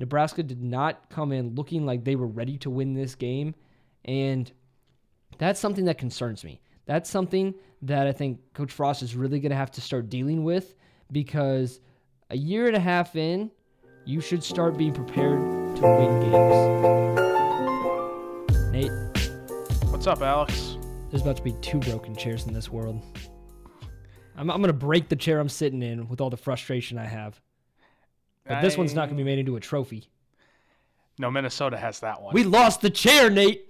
Nebraska did not come in looking like they were ready to win this game. And that's something that concerns me. That's something that I think Coach Frost is really going to have to start dealing with because a year and a half in, you should start being prepared to win games. Nate, What's up, Alex? there's about to be two broken chairs in this world. I'm, I'm going to break the chair I'm sitting in with all the frustration I have. But this one's not going to be made into a trophy. No, Minnesota has that one. We lost the chair, Nate.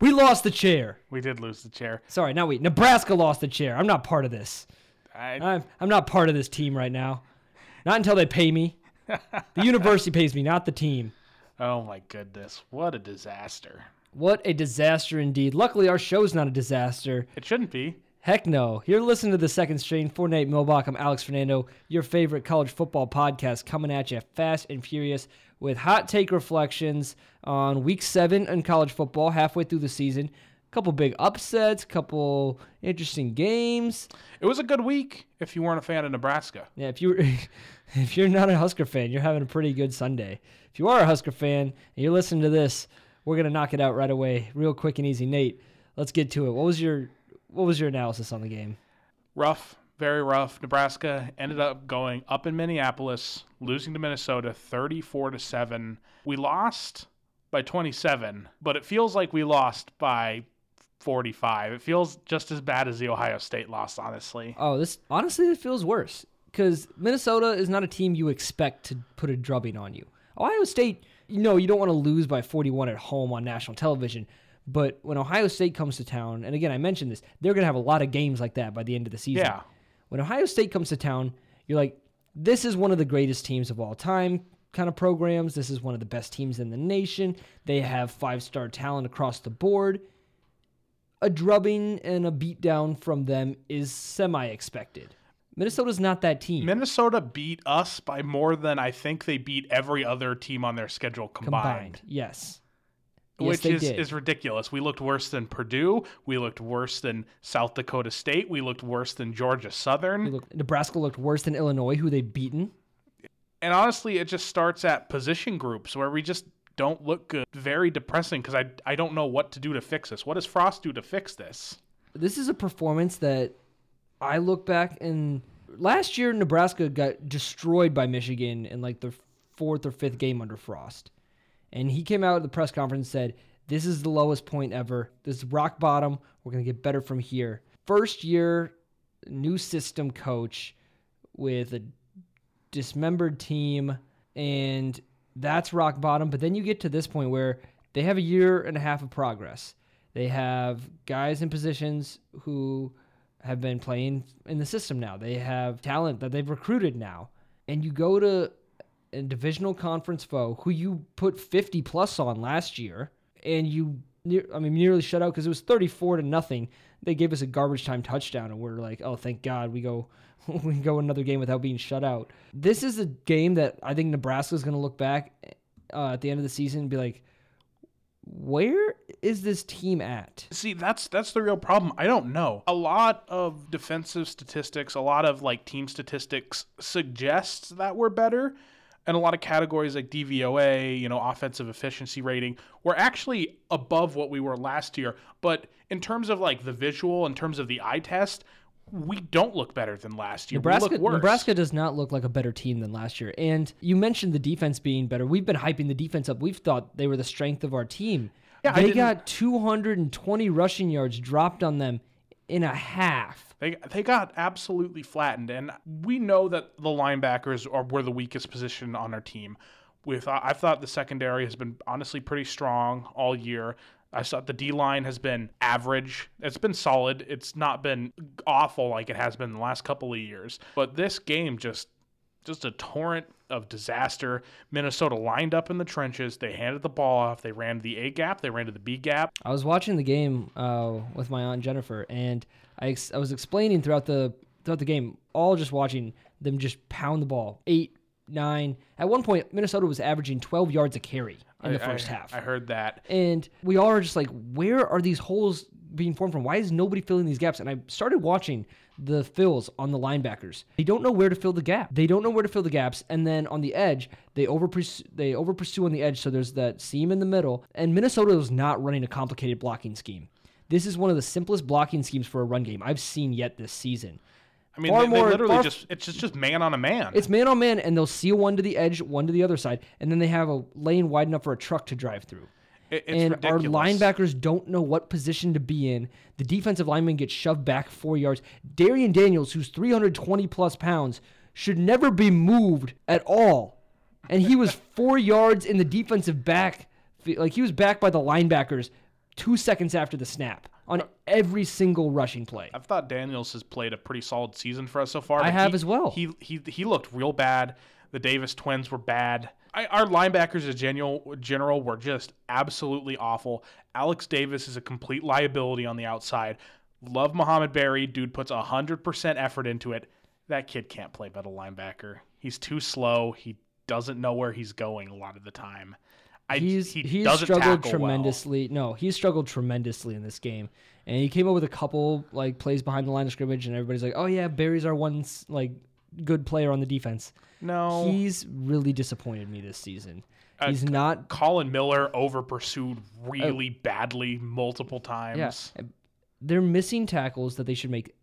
We lost the chair. we did lose the chair. Sorry, now we Nebraska lost the chair. I'm not part of this. I, I'm I'm not part of this team right now. Not until they pay me. The university pays me, not the team. oh my goodness, what a disaster! What a disaster indeed. Luckily, our show's not a disaster. It shouldn't be. Heck no. You're listening to the second string for Nate Milbach. I'm Alex Fernando, your favorite college football podcast, coming at you fast and furious with hot take reflections on week seven in college football, halfway through the season. A couple big upsets, a couple interesting games. It was a good week if you weren't a fan of Nebraska. Yeah, if you if you're not a Husker fan, you're having a pretty good Sunday. If you are a Husker fan and you're listening to this, we're gonna knock it out right away, real quick and easy. Nate, let's get to it. What was your what was your analysis on the game? Rough, very rough. Nebraska ended up going up in Minneapolis, losing to Minnesota 34 to 7. We lost by 27, but it feels like we lost by 45. It feels just as bad as the Ohio State loss, honestly. Oh, this honestly it feels worse because Minnesota is not a team you expect to put a drubbing on you. Ohio State, you know, you don't want to lose by 41 at home on national television. But when Ohio State comes to town, and again, I mentioned this, they're going to have a lot of games like that by the end of the season. Yeah. When Ohio State comes to town, you're like, this is one of the greatest teams of all time kind of programs. This is one of the best teams in the nation. They have five star talent across the board. A drubbing and a beatdown from them is semi expected. Minnesota's not that team. Minnesota beat us by more than I think they beat every other team on their schedule combined. combined. Yes. Yes, which is, did. is ridiculous. We looked worse than Purdue. We looked worse than South Dakota State. We looked worse than Georgia Southern. Nebraska looked worse than Illinois, who they've beaten. And honestly, it just starts at position groups where we just don't look good. Very depressing because I, I don't know what to do to fix this. What does Frost do to fix this? This is a performance that I look back and last year Nebraska got destroyed by Michigan in like the fourth or fifth game under Frost. And he came out at the press conference and said, This is the lowest point ever. This is rock bottom. We're going to get better from here. First year, new system coach with a dismembered team, and that's rock bottom. But then you get to this point where they have a year and a half of progress. They have guys in positions who have been playing in the system now. They have talent that they've recruited now. And you go to a divisional conference foe who you put 50 plus on last year and you I mean nearly shut out because it was 34 to nothing. They gave us a garbage time touchdown and we're like, "Oh, thank God we go we go another game without being shut out." This is a game that I think Nebraska is going to look back uh, at the end of the season and be like, "Where is this team at?" See, that's that's the real problem. I don't know. A lot of defensive statistics, a lot of like team statistics suggests that we're better. And a lot of categories like DVOA, you know, offensive efficiency rating, we're actually above what we were last year. But in terms of like the visual, in terms of the eye test, we don't look better than last year. Nebraska, we look worse. Nebraska does not look like a better team than last year. And you mentioned the defense being better. We've been hyping the defense up. We've thought they were the strength of our team. Yeah, they got 220 rushing yards dropped on them in a half. They they got absolutely flattened, and we know that the linebackers are were the weakest position on our team. With I thought the secondary has been honestly pretty strong all year. I thought the D line has been average. It's been solid. It's not been awful like it has been the last couple of years. But this game just just a torrent of disaster. Minnesota lined up in the trenches. They handed the ball off. They ran the A gap. They ran to the B gap. I was watching the game uh, with my aunt Jennifer, and I, ex- I was explaining throughout the throughout the game, all just watching them just pound the ball, eight, nine. At one point, Minnesota was averaging 12 yards a carry in the I- first I- half. I heard that. And we all are just like, where are these holes being formed from? Why is nobody filling these gaps? And I started watching the fills on the linebackers. They don't know where to fill the gap. They don't know where to fill the gaps. And then on the edge, they over they over pursue on the edge. So there's that seam in the middle. And Minnesota was not running a complicated blocking scheme. This is one of the simplest blocking schemes for a run game I've seen yet this season. I mean, they, they literally far- just it's just just man on a man. It's man on man, and they'll seal one to the edge, one to the other side, and then they have a lane wide enough for a truck to drive through. It- and ridiculous. our linebackers don't know what position to be in. The defensive lineman gets shoved back four yards. Darrion Daniels, who's 320 plus pounds, should never be moved at all. And he was four yards in the defensive back. Like he was back by the linebackers two seconds after the snap on every single rushing play. I've thought Daniels has played a pretty solid season for us so far. I have he- as well. He he he looked real bad. The Davis twins were bad. I, our linebackers in general, general were just absolutely awful. Alex Davis is a complete liability on the outside. Love Mohamed Barry. Dude puts 100% effort into it. That kid can't play middle linebacker. He's too slow. He doesn't know where he's going a lot of the time. I, he's he he's struggled tackle well. tremendously. No, he's struggled tremendously in this game, and he came up with a couple like plays behind the line of scrimmage, and everybody's like, "Oh yeah, Barry's our one like good player on the defense." No, He's really disappointed me this season. Uh, He's not. Collin Miller over pursued really badly multiple times. Yeah, they're missing tackles that they should make.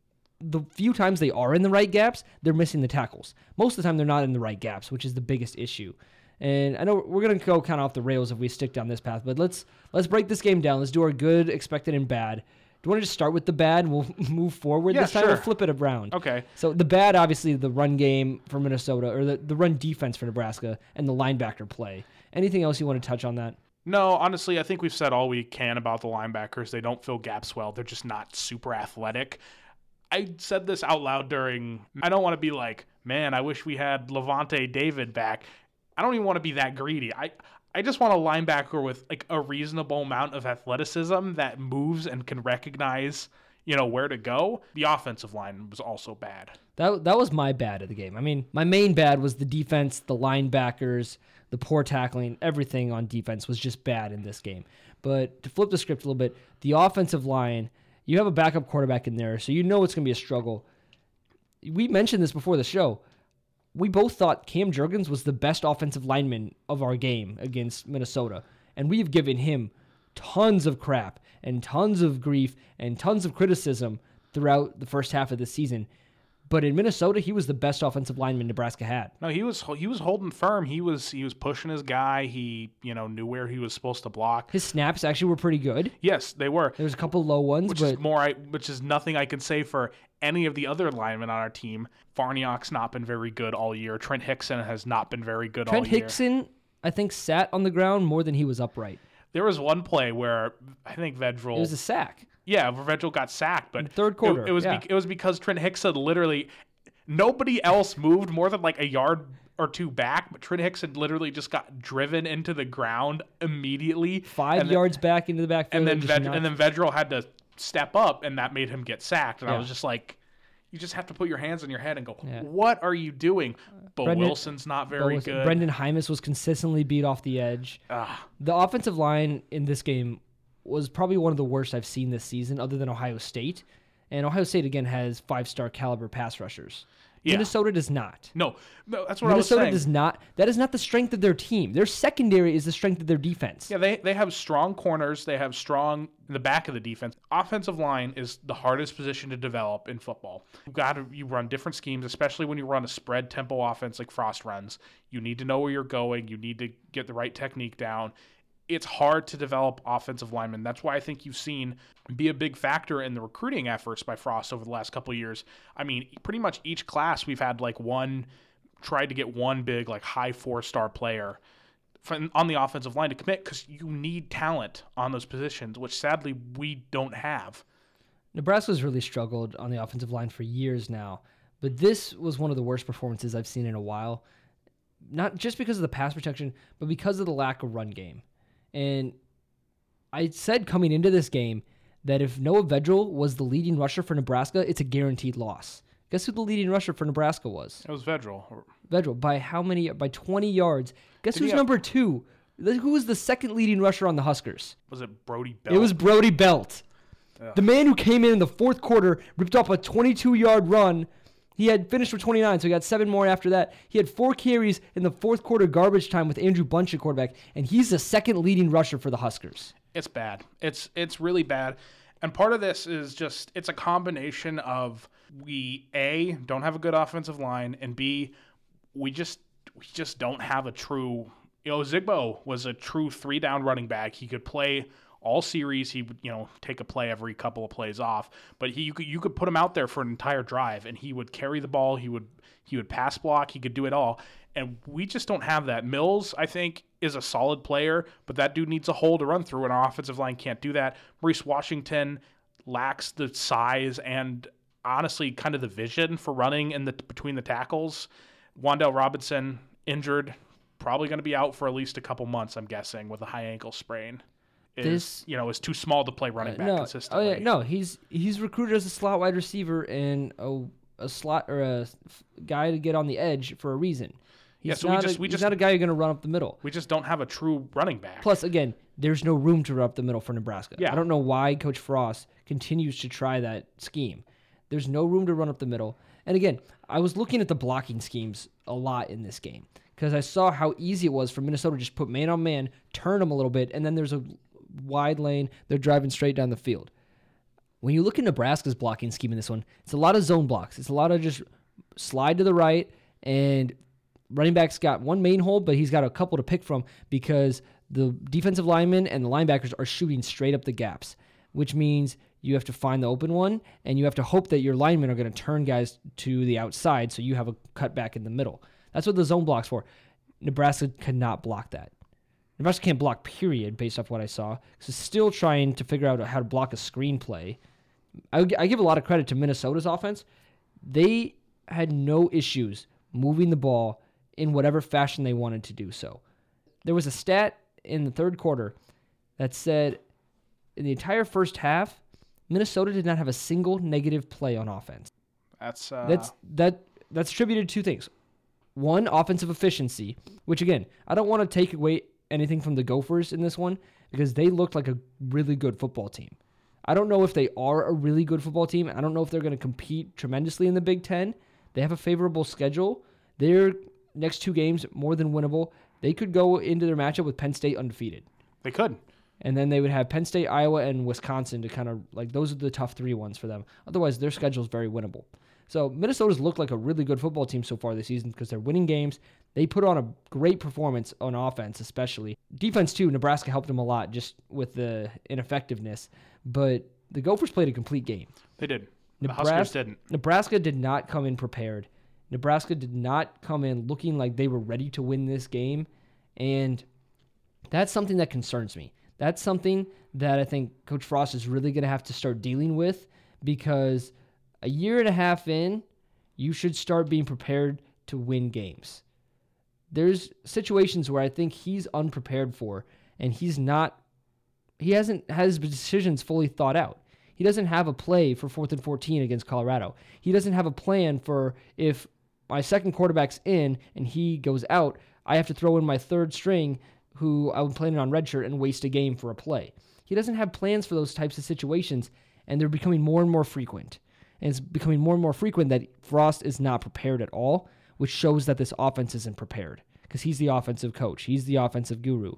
The few times they are in the right gaps, they're missing the tackles. Most of the time, they're not in the right gaps, which is the biggest issue. And I know we're gonna go kind of off the rails if we stick down this path, but let's let's break this game down. Let's do our good, expected, and bad. Do you want to just start with the bad and we'll move forward Yeah, this time? We'll flip it around. Okay. So the bad, obviously, the run game for Minnesota, or the, the run defense for Nebraska, and the linebacker play. Anything else you want to touch on that? No, honestly, I think we've said all we can about the linebackers. They don't fill gaps well. They're just not super athletic. I said this out loud during. I don't want to be like, man, I wish we had Lavonte David back. I don't even want to be that greedy. I I just want a linebacker with like a reasonable amount of athleticism that moves and can recognize, you know, where to go. The offensive line was also bad. That that was my bad of the game. I mean, my main bad was the defense, the linebackers, the poor tackling, everything on defense was just bad in this game. But to flip the script a little bit, the offensive line, you have a backup quarterback in there, so you know it's going to be a struggle. We mentioned this before the show. We both thought Cam Jurgens was the best offensive lineman of our game against Minnesota, and we have given him tons of crap and tons of grief and tons of criticism throughout the first half of the season. But in Minnesota, he was the best offensive lineman Nebraska had. No, he was he was holding firm. He was he was pushing his guy. He you know knew where he was supposed to block. His snaps actually were pretty good. Yes, they were. There was a couple low ones, which but is more I, which is nothing I can say for any of the other linemen on our team. Farniok's not been very good all year. Trent Hixson has not been very good Trent all year. Hixson, I think, sat on the ground more than he was upright. There was one play where I think Vedral It was a sack. yeah, Vedral got sacked, but In third quarter, It, was yeah. bec- it was because Trent Hixson literally nobody else moved more than like a yard or two back, but Trent Hixson literally just got driven into the ground immediately. Five and then- yards back into the backfield. and then Ved- and then Vedral had to step up, and that made him get sacked. And I was just like, you just have to put your hands on your head and go, Yeah. what are you doing? But Brendan- Wilson's not very was- good. Brendan Hymus was consistently beat off the edge. Ah, The offensive line in this game was probably one of the worst I've seen this season, other than Ohio State. And Ohio State again has five star caliber pass rushers. Yeah. Minnesota does not. no, no, that's what Minnesota I was saying. does not. That is not the strength of their team. Their secondary is the strength of their defense. Yeah, they, they have strong corners. They have strong in the back of the defense. Offensive line is the hardest position to develop in football. You got to you run different schemes, especially when you run a spread tempo offense like Frost runs. You need to know where you're going. You need to get the right technique down. It's hard to develop offensive linemen. That's why I think you've seen be a big factor in the recruiting efforts by Frost over the last couple years. I mean, pretty much each class we've had like one tried to get one big like high four star player on the offensive line to commit because you need talent on those positions, which sadly we don't have. Nebraska's really struggled on the offensive line for years now, but this was one of the worst performances I've seen in a while. Not just because of the pass protection, but because of the lack of run game. And I said coming into this game that if Noah Vedral was the leading rusher for Nebraska, it's a guaranteed loss. Guess who the leading rusher for Nebraska was? It was Vedral. Vedral by how many? By 20 yards. Guess Did who's have- number two? Who was the second leading rusher on the Huskers? Was it Brody Belt? It was Brody Belt. The man who came in in the fourth quarter ripped off a 22 yard run. He had finished with 29, so he got seven more after that. He had four carries in the fourth quarter garbage time with Andrew Bunch at quarterback, and he's the second leading rusher for the Huskers. It's bad. It's it's really bad. And part of this is just it's a combination of we a don't have a good offensive line and b we just we just don't have a true you know Zigbo was a true three down running back. He could play all series. He would you know take a play every couple of plays off, but he you could you could put him out there for an entire drive and he would carry the ball. He would he would pass block. He could do it all. And we just don't have that. Mills, I think, is a solid player, but that dude needs a hole to run through, and our offensive line can't do that. Maurice Washington lacks the size and honestly kind of the vision for running in the between the tackles. Wan'Dale Robinson injured, probably going to be out for at least a couple months, I'm guessing, with a high ankle sprain. Is This- you know is too small to play running uh, back no, consistently. Oh yeah, no, he's he's recruited as a slot wide receiver and a, a slot or a guy to get on the edge for a reason. He's Yeah, so we not just- a, we just- not a guy you're going to run up the middle. We just don't have a true running back. Plus, again, there's no room to run up the middle for Nebraska. Yeah. I don't know why Coach Frost continues to try that scheme. There's no room to run up the middle. And again, I was looking at the blocking schemes a lot in this game because I saw how easy it was for Minnesota to just put man on man, turn them a little bit, and then there's a wide lane. They're driving straight down the field. When you look at Nebraska's blocking scheme in this one, it's a lot of zone blocks. It's a lot of just slide to the right, and running back's got one main hole, but he's got a couple to pick from because the defensive linemen and the linebackers are shooting straight up the gaps, which means you have to find the open one and you have to hope that your linemen are going to turn guys to the outside so you have a cutback in the middle. That's what the zone block's for. Nebraska cannot block that. Nebraska can't block, period, based off what I saw. So still trying to figure out how to block a screenplay. I, I give a lot of credit to Minnesota's offense. They had no issues moving the ball in whatever fashion they wanted to do so. There was a stat in the third quarter that said in the entire first half, Minnesota did not have a single negative play on offense. That's uh, That's that that's attributed to two things. One, offensive efficiency, which again, I don't want to take away anything from the Gophers in this one because they looked like a really good football team. I don't know if they are a really good football team. I don't know if they're going to compete tremendously in the Big 10. They have a favorable schedule. Their next two games more than winnable. They could go into their matchup with Penn State undefeated. they could. And then they would have Penn State, Iowa, and Wisconsin to kind of like those are the tough three ones for them. Otherwise, their schedule is very winnable. So Minnesota's looked like a really good football team so far this season because they're winning games. They put on a great performance on offense, especially defense too. Nebraska helped them a lot just with the ineffectiveness, but the Gophers played a complete game. They did. The Nebraska- Huskers didn't. Nebraska did not come in prepared. Nebraska did not come in looking like they were ready to win this game. And that's something that concerns me. That's something that I think Coach Frost is really going to have to start dealing with because a year and a half in, you should start being prepared to win games. There's situations where I think he's unprepared for and he's not he hasn't had his decisions fully thought out. He doesn't have a play for fourth and 14 against Colorado. He doesn't have a plan for if my second quarterback's in and he goes out, I have to throw in my third string who I'm planning on redshirt and waste a game for a play. He doesn't have plans for those types of situations, and they're becoming more and more frequent. And it's becoming more and more frequent that Frost is not prepared at all, which shows that this offense isn't prepared because he's the offensive coach, he's the offensive guru.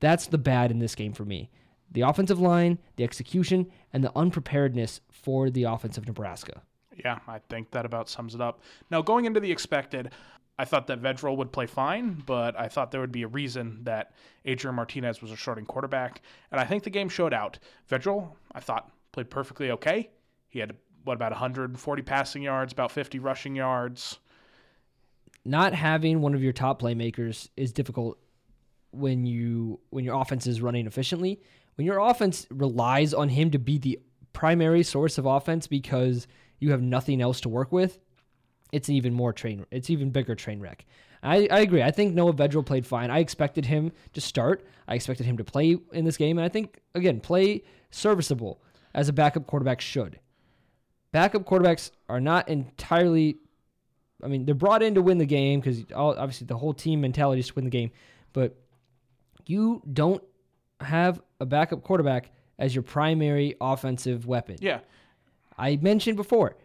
That's the bad in this game for me. The offensive line, the execution, and the unpreparedness for the offense of Nebraska. Yeah, I think that about sums it up. Now, going into the expected, I thought that Vedral would play fine, but I thought there would be a reason that Adrian Martinez was a starting quarterback, and I think the game showed out. Vedral, I thought, played perfectly okay. He had, what, about 140 passing yards, about 50 rushing yards. Not having one of your top playmakers is difficult when you when your offense is running efficiently. When your offense relies on him to be the primary source of offense because you have nothing else to work with, it's an even more train. It's even bigger train wreck. I, I agree. I think Noah Vedral played fine. I expected him to start. I expected him to play in this game, and I think again play serviceable as a backup quarterback should. Backup quarterbacks are not entirely. I mean, they're brought in to win the game because obviously the whole team mentality is to win the game, but you don't have a backup quarterback as your primary offensive weapon. Yeah. I mentioned before,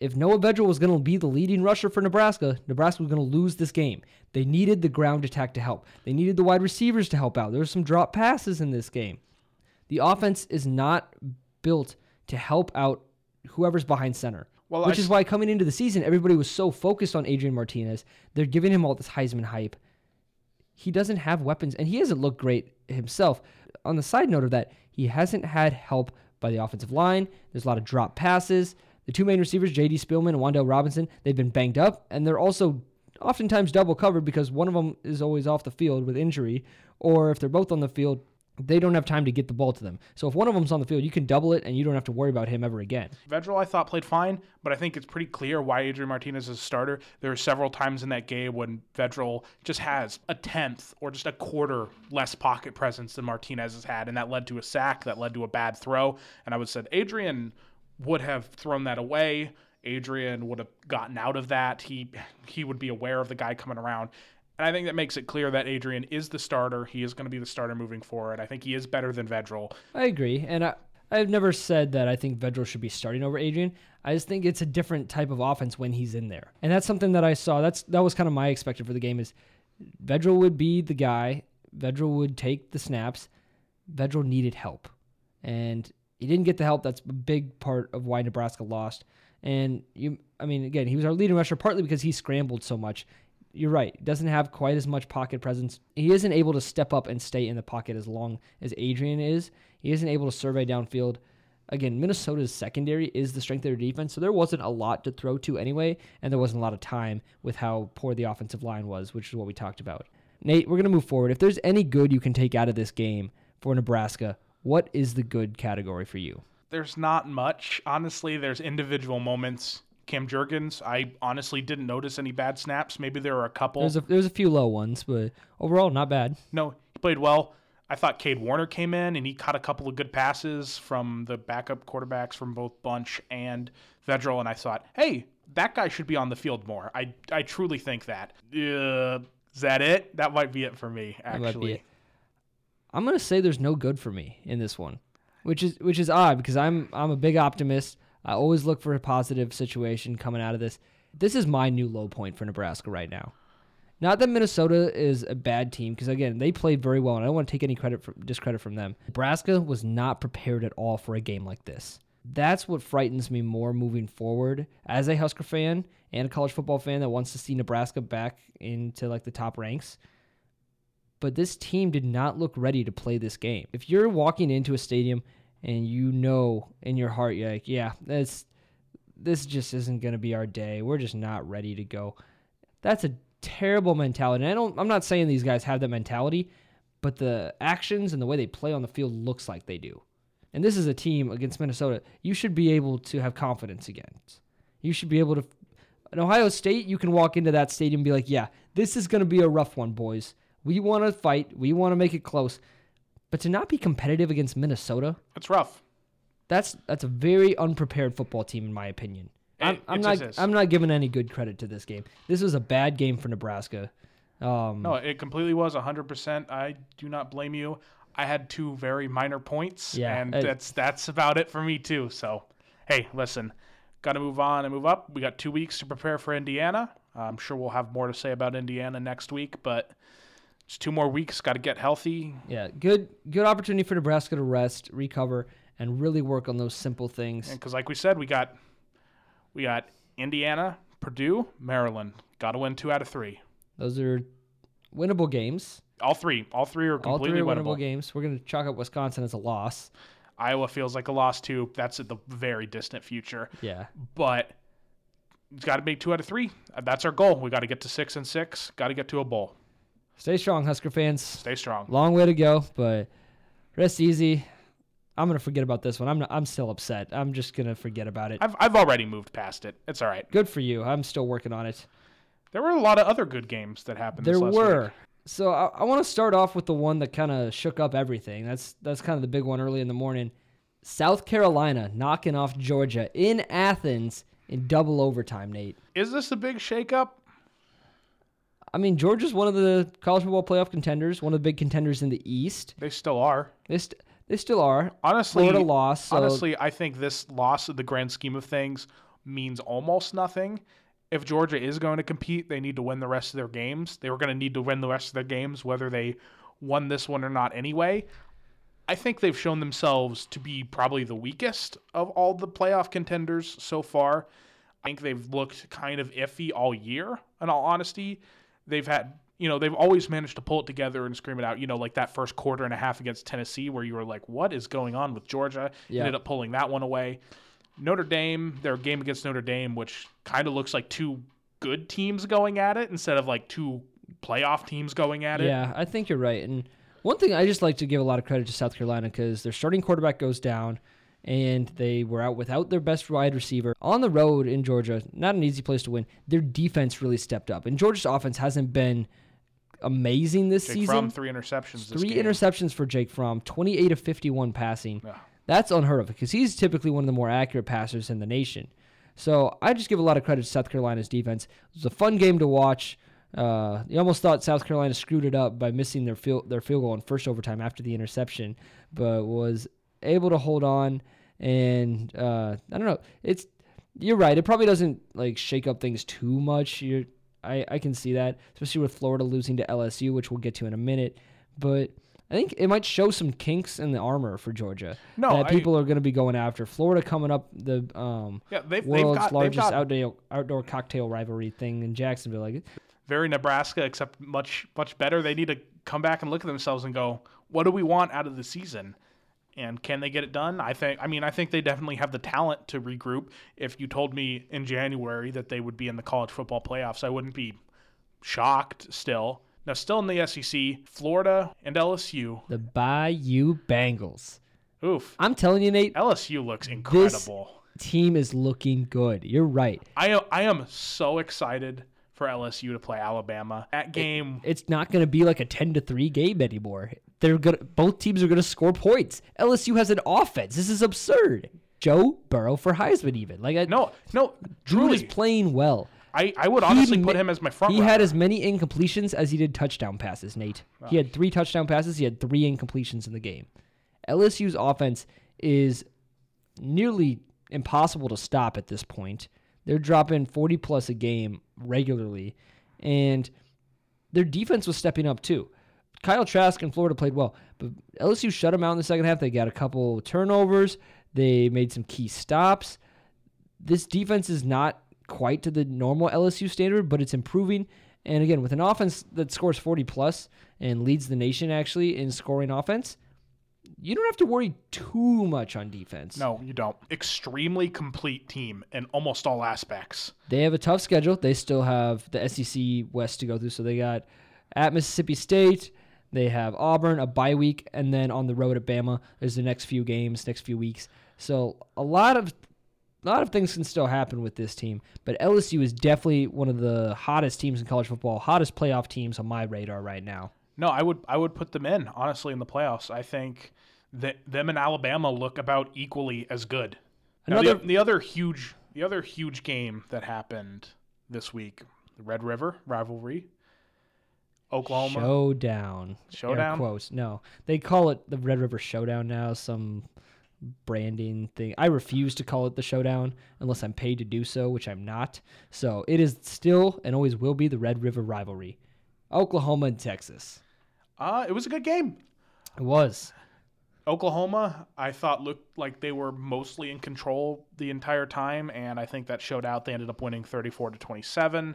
if Noah Vedral was going to be the leading rusher for Nebraska, Nebraska was going to lose this game. They needed the ground attack to help. They needed the wide receivers to help out. There were some drop passes in this game. The offense is not built to help out whoever's behind center. Well, which I is why coming into the season, everybody was so focused on Adrian Martinez. They're giving him all this Heisman hype. He doesn't have weapons, and he hasn't looked great himself. On the side note of that, he hasn't had help by the offensive line. There's a lot of drop passes. The two main receivers, J.D. Spielman and Wan'Dale Robinson, they've been banged up, and they're also oftentimes double covered because one of them is always off the field with injury, or if they're both on the field, they don't have time to get the ball to them. So if one of them's on the field, you can double it, and you don't have to worry about him ever again. Vedral, I thought played fine, but I think it's pretty clear why Adrian Martinez is a starter. There were several times in that game when Vedral just has a tenth or just a quarter less pocket presence than Martinez has had, and that led to a sack, that led to a bad throw. And I would said Adrian would have thrown that away. Adrian would have gotten out of that. He he would be aware of the guy coming around. And I think that makes it clear that Adrian is the starter. He is going to be the starter moving forward. I think he is better than Vedral. I agree, and I I've never said that I think Vedral should be starting over Adrian. I just think it's a different type of offense when he's in there, and that's something that I saw. That's that was kind of my expected for the game is Vedral would be the guy. Vedral would take the snaps. Vedral needed help, and he didn't get the help. That's a big part of why Nebraska lost. And you, I mean, again, he was our leading rusher partly because he scrambled so much. You're right. Doesn't have quite as much pocket presence. He isn't able to step up and stay in the pocket as long as Adrian is. He isn't able to survey downfield. Again, Minnesota's secondary is the strength of their defense, so there wasn't a lot to throw to anyway, and there wasn't a lot of time with how poor the offensive line was, which is what we talked about. Nate, we're going to move forward. If there's any good you can take out of this game for Nebraska, what is the good category for you? there's not much. Honestly, there's individual moments. Cam Jurgens, I honestly didn't notice any bad snaps. Maybe there were a couple. There's a there's a few low ones, but overall not bad. no, he played well. I thought Kade Warner came in and he caught a couple of good passes from the backup quarterbacks from both Bunch and Vedral, and I thought, hey, that guy should be on the field more. I I truly think that. Uh, is that it? That might be it for me. That might be Actually. I'm gonna say there's no good for me in this one, which is which is odd because I'm I'm a big optimist. I always look for a positive situation coming out of this. This is my new low point for Nebraska right now. Not that Minnesota is a bad team, because again, they played very well, and I don't want to take any credit for, discredit from them. Nebraska was not prepared at all for a game like this. That's what frightens me more moving forward as a Husker fan and a college football fan that wants to see Nebraska back into like the top ranks but this team did not look ready to play this game. If you're walking into a stadium and you know in your heart you're like, yeah, this this just isn't going to be our day. We're just not ready to go. That's a terrible mentality. And I don't I'm not saying these guys have that mentality, but the actions and the way they play on the field looks like they do. And this is a team against Minnesota you should be able to have confidence against. You should be able to in Ohio State, you can walk into that stadium and be like, yeah, this is going to be a rough one, boys. We want to fight. We want to make it close. But to not be competitive against Minnesota, it's rough. that's that's a very unprepared football team, in my opinion. I'm, I'm it not is. I'm not giving any good credit to this game. This was a bad game for Nebraska. Um, No, it completely was 100%. I do not blame you. I had two very minor points, Yeah, and I- that's that's about it for me too. So, hey, listen, got to move on and move up. We got two weeks to prepare for Indiana. I'm sure we'll have more to say about Indiana next week, but it's two more weeks. Got to get healthy. yeah, good good opportunity for Nebraska to rest, recover, and really work on those simple things. Because, like we said, we got we got Indiana, Purdue, Maryland. Got to win two out of three. Those are winnable games. All three, all three are All completely three are winnable winnable. games. We're going to chalk up Wisconsin as a loss. Iowa feels like a loss too. That's at the very distant future. Yeah. but it's got to make two out of three. That's our goal. We got to get to six and six. Got to get to a bowl. Stay strong, Husker fans. Stay strong. Long way to go, but rest easy. I'm gonna forget about this one. I'm not, I'm still upset. I'm just gonna forget about it. I've I've already moved past it. It's all right. Good for you. I'm still working on it. There were a lot of other good games that happened. There this last were. week. So I, I want to start off with the one that kind of shook up everything. That's that's kind of the big one early in the morning. South Carolina knocking off Georgia in Athens in double overtime. Nate. Is this a big shakeup? I mean, Georgia's one of the college football playoff contenders, one of the big contenders in the East. They still are. They, st- they still are. Honestly, Florida lost. So honestly, I think this loss in the grand scheme of things means almost nothing. If Georgia is going to compete, they need to win the rest of their games. They were going to need to win the rest of their games, whether they won this one or not anyway. I think they've shown themselves to be probably the weakest of all the playoff contenders so far. I think they've looked kind of iffy all year, in all honesty. They've had, you know, they've always managed to pull it together and scream it out, you know, like that first quarter and a half against Tennessee where you were like, what is going on with Georgia? Yeah. Ended up pulling that one away. Notre Dame, their game against Notre Dame, which kind of looks like two good teams going at it instead of like two playoff teams going at it. Yeah, I think you're right. And one thing I just like to give a lot of credit to South Carolina because their starting quarterback goes down and they were out without their best wide receiver on the road in Georgia. Not an easy place to win. Their defense really stepped up, and Georgia's offense hasn't been amazing this Jake season. Fromm, three interceptions. This Three game. interceptions for Jake Fromm, 28 of 51 passing. Yeah. That's unheard of because he's typically one of the more accurate passers in the nation. So I just give a lot of credit to South Carolina's defense. It was a fun game to watch. Uh, you almost thought South Carolina screwed it up by missing their field their field goal in first overtime after the interception, but was able to hold on. And uh, I don't know. It's you're right. It probably doesn't like shake up things too much. You're I, I can see that, especially with Florida losing to LSU, which we'll get to in a minute. But I think it might show some kinks in the armor for Georgia No, that I- people are going to be going after. Florida coming up the um, Yeah, they've, they've world's got, they've largest got outdoor outdoor cocktail rivalry thing in Jacksonville. Like, very Nebraska, except much much better. They need to come back and look at themselves and go, what do we want out of the season? And can they get it done? I think. I mean, I think they definitely have the talent to regroup. If you told me in January that they would be in the college football playoffs, I wouldn't be shocked. Still, now still in the SEC, Florida and LSU. the Bayou Bengals. Oof, I'm telling you, Nate, LSU looks incredible. team is looking good. You're right. I am, I am so excited for LSU to play Alabama. That game It's not going to be like a 10 to 3 game anymore. They're to both teams are going to score points. LSU has an offense. This is absurd. Joe Burrow for Heisman even. Like I, no, no, Drew is playing well. I, I would honestly He put him as my front He runner. had as many incompletions as he did touchdown passes, Nate. He had three touchdown passes. He had three incompletions in the game. LSU's offense is nearly impossible to stop at this point. They're dropping 40 plus a game regularly, and their defense was stepping up too. Kyle Trask in Florida played well, but LSU shut them out in the second half. They got a couple turnovers. They made some key stops. This defense is not quite to the normal LSU standard, but it's improving. And again, with an offense that scores 40 plus and leads the nation actually in scoring offense, you don't have to worry too much on defense. No, you don't. Extremely complete team in almost all aspects. They have a tough schedule. They still have the SEC West to go through. So they got at Mississippi State, they have Auburn, a bye week, and then on the road at Bama. There's the next few games, next few weeks. So a lot of a lot of things can still happen with this team, but LSU is definitely one of the hottest teams in college football, hottest playoff teams on my radar right now. No, I would I would put them in honestly in the playoffs. I think that them and Alabama look about equally as good. Now, the, the other huge the other huge game that happened this week, the Red River rivalry, Oklahoma. showdown. Showdown? quotes. No, they call it the Red River Showdown now. Some branding thing. I refuse to call it the Showdown unless I'm paid to do so, which I'm not. So it is still and always will be the Red River rivalry. Oklahoma and Texas. Uh, it was a good game. It was. Oklahoma, I thought looked like they were mostly in control the entire time, and I think that showed out. They ended up winning 34 to 27.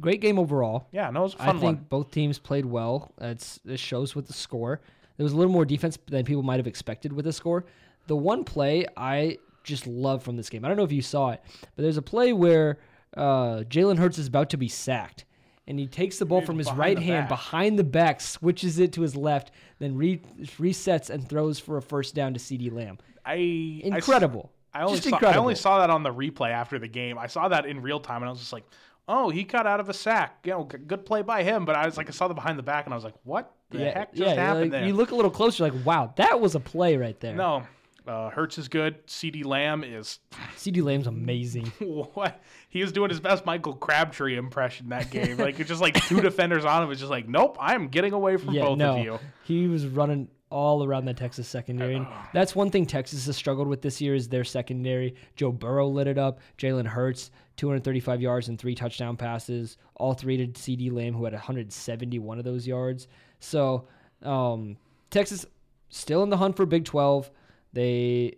Great game overall. Yeah, no, it was a I fun think one. both teams played well. That's this shows with the score. There was a little more defense than people might have expected with the score. The one play I just love from this game. I don't know if you saw it, but there's a play where uh, Jalen Hurts is about to be sacked, and he takes the ball from his right hand back. behind the back, switches it to his left, then re- resets and throws for a first down to CeeDee Lamb. I I Incredible. I only just saw, incredible. I only saw that on the replay after the game. I saw that in real time, and I was just like, "Oh, he got out of a sack. You know, good play by him." But I was like, I saw the behind the back, and I was like, "What the heck just yeah, happened like, there?" You look a little closer, like, wow, that was a play right there. no, uh, Hurts is good. CeeDee Lamb is CeeDee Lamb's amazing. what he was doing his best Michael Crabtree impression that game. like it's just like two defenders on him. It's just like, nope, I'm getting away from yeah, both no, of you. he was running all around the Texas secondary. And that's one thing Texas has struggled with this year is their secondary. Joe Burrow lit it up. Jalen Hurts, 235 yards and three touchdown passes, all three to CeeDee Lamb, who had 171 of those yards. So um, Texas still in the hunt for Big 12. They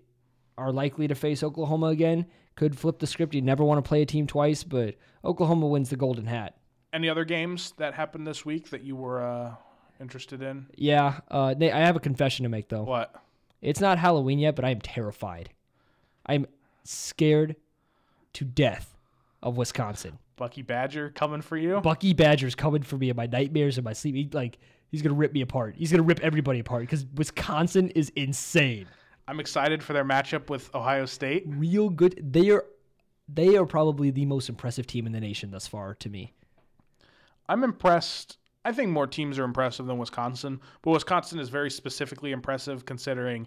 are likely to face Oklahoma again. Could flip the script. You never want to play a team twice, but Oklahoma wins the Golden Hat. Any other games that happened this week that you were uh, interested in? Yeah, uh, Nate, I have a confession to make though. What? It's not Halloween yet, but I am terrified. I'm scared to death of Wisconsin. Bucky Badger coming for you? Bucky Badger's coming for me in my nightmares and my sleep. He, like he's gonna rip me apart. He's gonna rip everybody apart because Wisconsin is insane. I'm excited for their matchup with Ohio State. Real good. They are they are probably the most impressive team in the nation thus far to me. I'm impressed. I think more teams are impressive than Wisconsin, but Wisconsin is very specifically impressive considering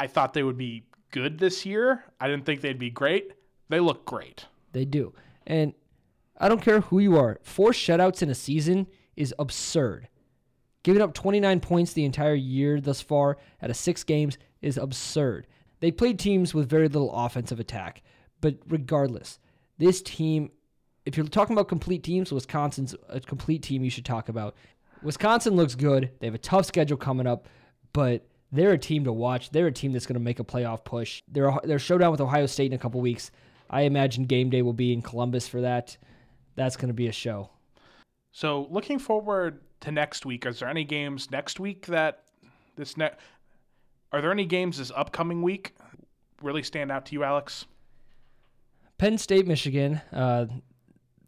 I thought they would be good this year. I didn't think they'd be great. They look great. They do. And I don't care who you are. Four shutouts in a season is absurd. Giving up 29 points the entire year thus far out of six games is absurd. They played teams with very little offensive attack. But regardless, this team, if you're talking about complete teams, Wisconsin's a complete team you should talk about. Wisconsin looks good. They have a tough schedule coming up, but they're a team to watch. They're a team that's going to make a playoff push. Their their showdown with Ohio State in a couple weeks. I imagine game day will be in Columbus for that. That's going to be a show. So, looking forward to next week, is there any games next week that this ne- are there any games this upcoming week really stand out to you, Alex? Penn State, Michigan. Uh,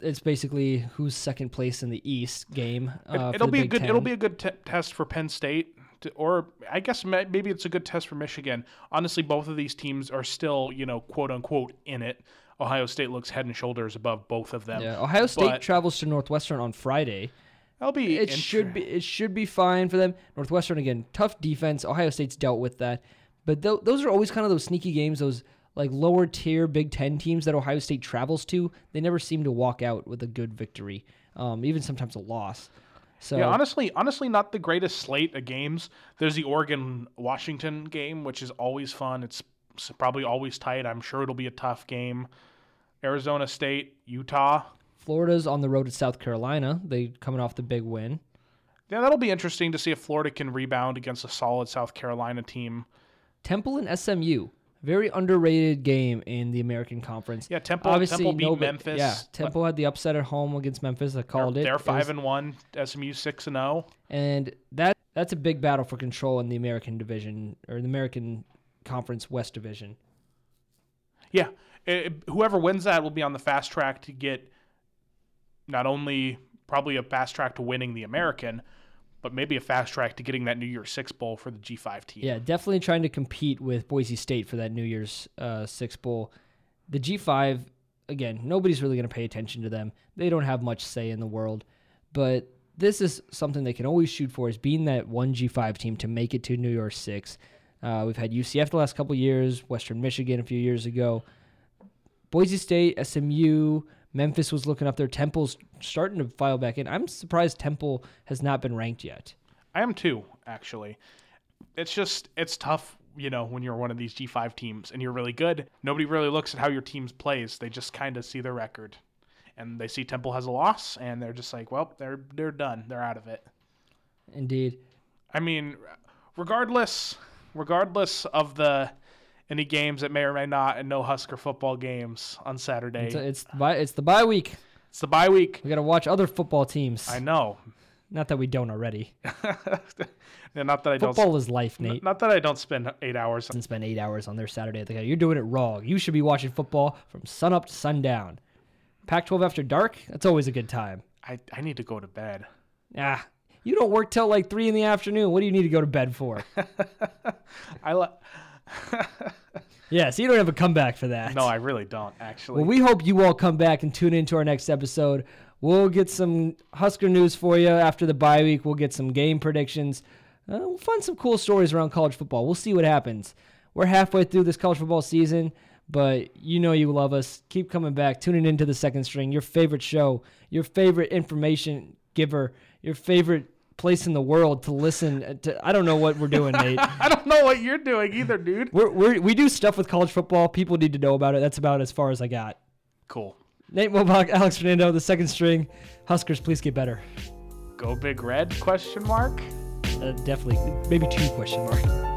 it's basically who's second place in the East game. Uh, it, will be a good. 10. It'll be a good t- test for Penn State, to, or I guess maybe it's a good test for Michigan. Honestly, both of these teams are still, you know, quote unquote, in it. Ohio State looks head and shoulders above both of them. Yeah, Ohio State But- travels to Northwestern on Friday. That'll be. It should be it should be fine for them. Northwestern again, tough defense. Ohio State's dealt with that, but th- those are always kind of those sneaky games. Those like lower tier Big Ten teams that Ohio State travels to, they never seem to walk out with a good victory, um, even sometimes a loss. So Yeah, honestly, honestly, not the greatest slate of games. There's the Oregon Washington game, which is always fun. It's probably always tight. I'm sure it'll be a tough game. Arizona State, Utah. Florida's on the road to South Carolina. They coming off the big win. Yeah, that'll be interesting to see if Florida can rebound against a solid South Carolina team. Temple and SMU, very underrated game in the American Conference. Yeah, Temple. Obviously, Temple beat no, Memphis. Yeah, Temple had the upset at home against Memphis. I called They're, it. they're It five was- and one. SMU six and oh. zero. and that that's a big battle for control in the American division or the American Conference West Division. Yeah, it- whoever wins that will be on the fast track to get not only probably a fast track to winning the American, but maybe a fast track to getting that New Year's Six bowl for the G5 team. Yeah, definitely trying to compete with Boise State for that New Year's uh, Six Bowl. The G5, again, nobody's really going to pay attention to them. They don't have much say in the world, but this is something they can always shoot for: is being that one G5 team to make it to New Year's Six. Uh, we've had UCF the last couple years, Western Michigan a few years ago, Boise State, SMU, Memphis was looking up there. Temple's starting to file back in. I'm surprised Temple has not been ranked yet. I am too, actually. It's just it's tough, you know, when you're one of these G5 teams and you're really good. Nobody really looks at how your team plays. They just kind of see their record. And they see Temple has a loss and they're just like, "Well, they're they're done. They're out of it." Indeed. I mean, regardless regardless of the any games that may or may not and no Husker football games on Saturday. It's, it's, the bye, it's the bye week. It's the bye week. We got to watch other football teams. I know. Not that we don't already. Yeah, not that I don't Football is life, Nate. not that I don't spend 8 hours And spend eight hours on their Saturday at the You're doing it wrong. You should be watching football from sun up to sundown. Pac-12 after dark. That's always a good time. I, I need to go to bed. Ah, you don't work till like three in the afternoon. What do you need to go to bed for? I yeah, so you don't have a comeback for that. No, I really don't actually. Well, we hope you all come back and tune into our next episode. We'll get some Husker news for you after the bye week. We'll get some game predictions. Uh, we'll find some cool stories around college football. We'll see what happens. We're halfway through this college football season, but you know you love us. Keep coming back, tuning into the second string, your favorite show, your favorite information giver, your favorite place in the world to listen to. I don't know what we're doing, Nate. I don't know what you're doing either, dude. We're, we're, we do stuff with college football. People need to know about it. That's about as far as I got. Cool. Nate Mobach, Alex Fernando, the second string. Huskers, please get better. Go Big Red? Question mark. Uh, definitely, maybe two question mark.